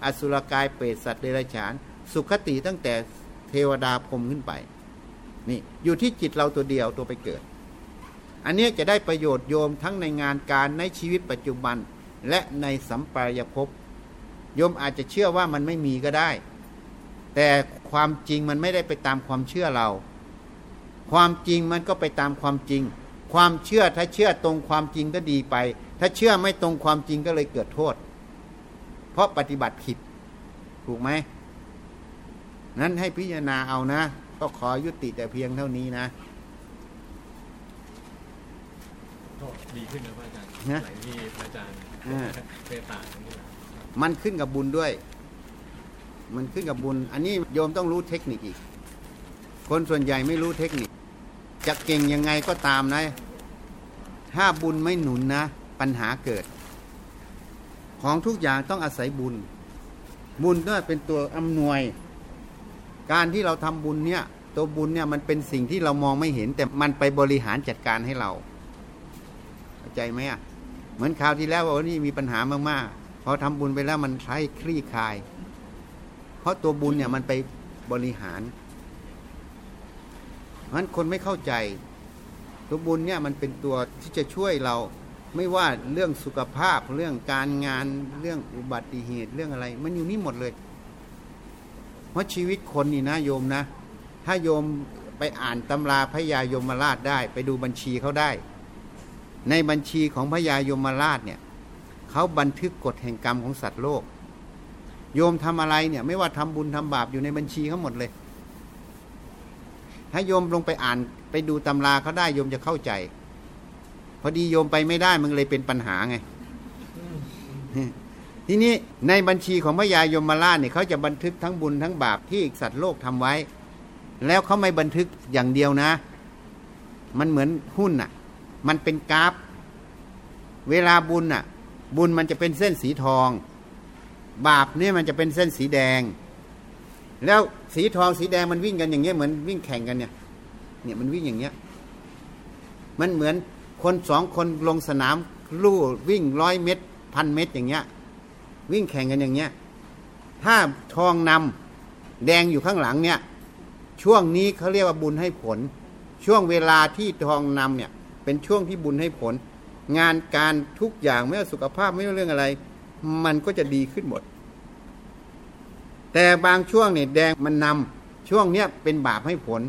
อสุรกายเปรตสัตว์เดรัจฉาน สุขติตั้งแต่เทวดาพรมขึ้นไป นี่อยู่ที่จิตเราตัวเดียวตัวไปเกิด อันนี้จะได้ประโยชน์โยมทั้งในงานการในชีวิตปัจจุบัน และในสัมปรายภพโยมอาจจะเชื่อว่ามันไม่มีก็ได้ แต่ความจริงมันไม่ได้ไปตามความเชื่อเรา ความจริงมันก็ไปตามความจริง ความเชื่อถ้าเชื่อตรงความจริงก็ดีไป ถ้าเชื่อไม่ตรงความจริงก็เลยเกิดโทษ เพราะปฏิบัติผิด ถูกไหมนั้นให้พิจารณาเอานะ ก็ขอยุติแต่เพียงเท่านี้นะก็ดีขึ้นนะพระอาจารย์นะหลายที่พระอาจารย์อ่าเมตตาอย่างนี้นะมันขึ้นกับบุญด้วย มันขึ้นกับบุญ อันนี้โยมต้องรู้เทคนิคอีก คนส่วนใหญ่ไม่รู้เทคนิค จะเก่งยังไงก็ตามนะ ถ้าบุญไม่หนุนนะ ปัญหาเกิด ของทุกอย่างต้องอาศัยบุญ บุญก็เป็นตัวอำนวย การที่เราทำบุญเนี่ย ตัวบุญเนี่ยมันเป็นสิ่งที่เรามองไม่เห็น แต่มันไปบริหารจัดการให้เราเข้าใจไหมอะเหมือนคราวที่แล้วว่านี่มีปัญหามากๆพอทำบุญไปแล้วมันใช้คลี่คลาย เพราะตัวบุญเนี่ยมันไปบริหาร เพราะฉะนั้นคนไม่เข้าใจตัวบุญเนี่ยมันเป็นตัวที่จะช่วยเราไม่ว่าเรื่องสุขภาพเรื่องการงานเรื่องอุบัติเหตุเรื่องอะไร มันอยู่นี่หมดเลย เพราะชีวิตคนนี่นะโยมนะ ถ้าโยมไปอ่านตำราพระยายมราชได้ ไปดูบัญชีเขาได้ ในบัญชีของพระยายมราชเนี่ยเขาบันทึกกฎแห่งกรรมของสัตว์โลก โยมทำอะไรเนี่ย ไม่ว่าทำบุญทำบาปอยู่ในบัญชีเขาหมดเลย ถ้าโยมลงไปอ่านไปดูตำราเขาได้โยมจะเข้าใจ พอดีโยมไปไม่ได้มันเลยเป็นปัญหาไง ทีนี้ในบัญชีของพระยายมราชเนี่ยเขาจะบันทึกทั้งบุญทั้งบาปที่สัตว์โลกทำไว้ แล้วเขาไม่บันทึกอย่างเดียวนะ มันเหมือนหุ้นอะ มันเป็นกราฟ เวลาบุญอะ บุญมันจะเป็นเส้นสีทอง บาปเนี่ยมันจะเป็นเส้นสีแดง แล้วสีทองสีแดงมันวิ่งกันอย่างเงี้ยเหมือนวิ่งแข่งกันเนี่ยเนี่ยมันวิ่งอย่างเงี้ย มันเหมือนคนสองคนลงสนามลู่วิ่งร้อยเมตรพันเมตรอย่างเงี้ย วิ่งแข่งกันอย่างเงี้ย ถ้าทองนำแดงอยู่ข้างหลังเนี่ย ช่วงนี้เขาเรียกว่าบุญให้ผล ช่วงเวลาที่ทองนำเนี่ย เป็นช่วงที่บุญให้ผล งานการทุกอย่างไม่ว่าสุขภาพไม่ว่าเรื่องอะไร มันก็จะดีขึ้นหมด แต่บางช่วงเนี่ยแดงมันนำช่วงเนี้ยเป็นบาปให้ผล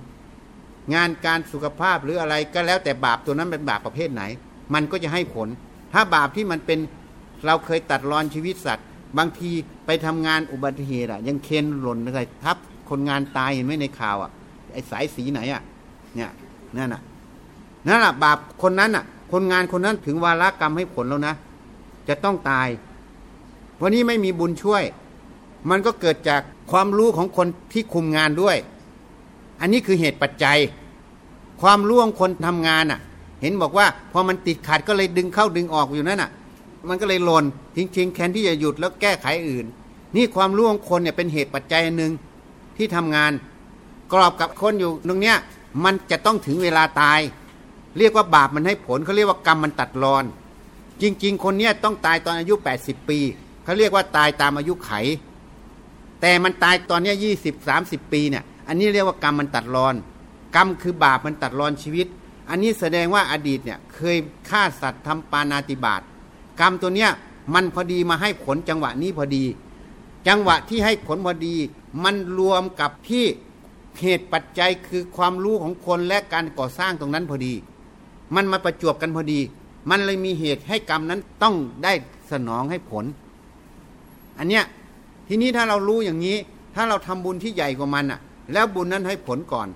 งานการสุขภาพหรืออะไรก็แล้วแต่บาปตัวนั้นเป็นบาปประเภทไหน มันก็จะให้ผล ถ้าบาปที่มันเป็นเราเคยตัดรอนชีวิตสัตว์ บางทีไปทำงานอุบัติเหตุอะยังเคนหล่นอะไรทับคนงานตายเห็นไหมในข่าวอะไอสายสีไหนอะเนี่ยนั่นอะนั่นแหละบาปคนนั้นอะคนงานคนนั้นถึงวาระกรรมให้ผลแล้วนะ จะต้องตาย วันนี้ไม่มีบุญช่วย มันก็เกิดจากความรู้ของคนที่คุมงานด้วย อันนี้คือเหตุปัจจัย ความรู้ของคนทำงานอะ เห็นบอกว่าพอมันติดขัดก็เลยดึงเข้าดึงออกอยู่นั่นอะ มันก็เลยหล่นจริงๆแทนที่จะหยุดแล้วแก้ไขอื่น นี่ความรู้ของคนเนี่ยเป็นเหตุปัจจัยหนึ่งที่ทำงาน กรอบกับคนอยู่ตรงเนี้ยมันจะต้องถึงเวลาตาย เรียกว่าบาปมันให้ผลเขาเรียกว่ากรรมมันตัดรอน จริง ๆ คนเนี้ยต้องตายตอนอายุ 80 ปีเขาเรียกว่าตายตามอายุไข แต่มันตายตอนนี้ยี่สิบสามสิบปีเนี่ยอันนี้เรียกว่ากรรมมันตัดรอน กรรมคือบาปมันตัดรอนชีวิต อันนี้แสดงว่าอดีตเนี่ยเคยฆ่าสัตว์ทำปานาติบาตกรรมตัวเนี้ยมันพอดีมาให้ผลจังหวะนี้พอดี จังหวะที่ให้ผลพอดี มันรวมกับที่เหตุปัจจัยคือความรู้ของคนและการก่อสร้างตรงนั้นพอดี มันมาประจวบกันพอดี มันเลยมีเหตุให้กรรมนั้นต้องได้สนองให้ผล อันเนี้ย ทีนี้ถ้าเรารู้อย่างนี้ ถ้าเราทำบุญที่ใหญ่กว่ามันอะ แล้วบุญนั้นให้ผลก่อน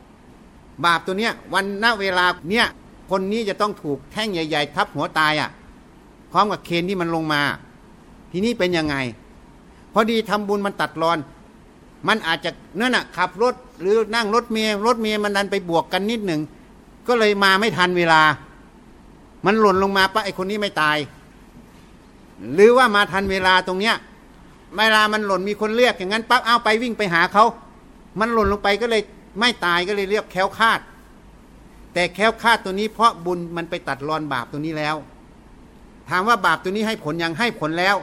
บาปตัวเนี้ยวันณเวลาเนี้ยคนนี้จะต้องถูกแท่งใหญ่ ๆ ทับหัวตายอะพร้อมกับเคนที่มันลงมา ทีนี้เป็นยังไง พอดีทำบุญมันตัดรอน มันอาจจะนั่นน่ะขับรถหรือนั่งรถเมย์รถเมย์มันดันไปบวกกันนิดหนึ่งก็เลยมาไม่ทันเวลา มันหล่นลงมาปะไอคนนี้ไม่ตาย หรือว่ามาทันเวลาตรงเนี้ย เวลามันหล่นมีคนเรียกอย่างนั้นปั๊บเอาไปวิ่งไปหาเขามันหล่นลงไปก็เลยไม่ตายก็เลยเรียกแค้วคาด แต่แค้วคาดตัวนี้เพราะบุญมันไปตัดรอนบาปตัวนี้แล้ว ถามว่าบาปตัวนี้ให้ผลยังให้ผลแล้ว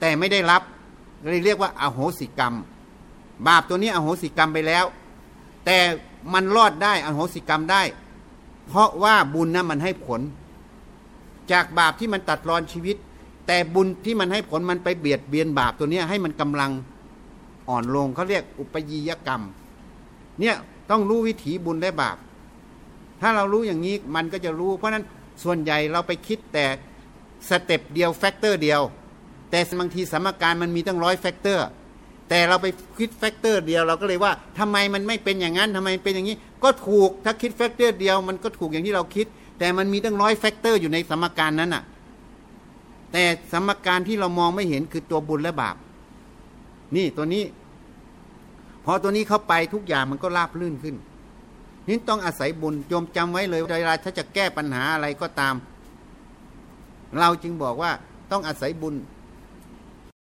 แต่ไม่ได้รับเลยเรียกว่าอาโหสิกรรม บาปตัวนี้อโหสิกรรมไปแล้ว แต่มันรอดได้อโหสิกรรมได้ เพราะว่าบุญนั้นมันให้ผล จากบาปที่มันตัดรอนชีวิต แต่บุญที่มันให้ผลมันไปเบียดเบียนบาปตัวเนี้ยให้มันกำลังอ่อนลงเขาเรียกอุปยียกรรม เนี่ยต้องรู้วิถีบุญและบาป ถ้าเรารู้อย่างนี้มันก็จะรู้ เพราะนั้นส่วนใหญ่เราไปคิดแต่step เดียว factor เดียว แต่บางทีสมการมันมีตั้งร้อย factor แต่เราไปคิด factor เดียวเราก็เลยว่าทำไมมันไม่เป็นอย่างนั้นทำไมเป็นอย่างนี้ ก็ถูกถ้าคิด factor เดียวมันก็ถูกอย่างที่เราคิด แต่มันมีตั้งร้อย factor อยู่ในสมการนั้นอะ แต่สมการที่เรามองไม่เห็นคือตัวบุญและบาป นี่ตัวนี้ พอตัวนี้เข้าไปทุกอย่างมันก็ราบลื่นขึ้นนี่ต้องอาศัยบุญโยมจำไว้เลยเวลาถ้าจะแก้ปัญหาอะไรก็ตาม เราจึงบอกว่าต้องอาศัยบุญ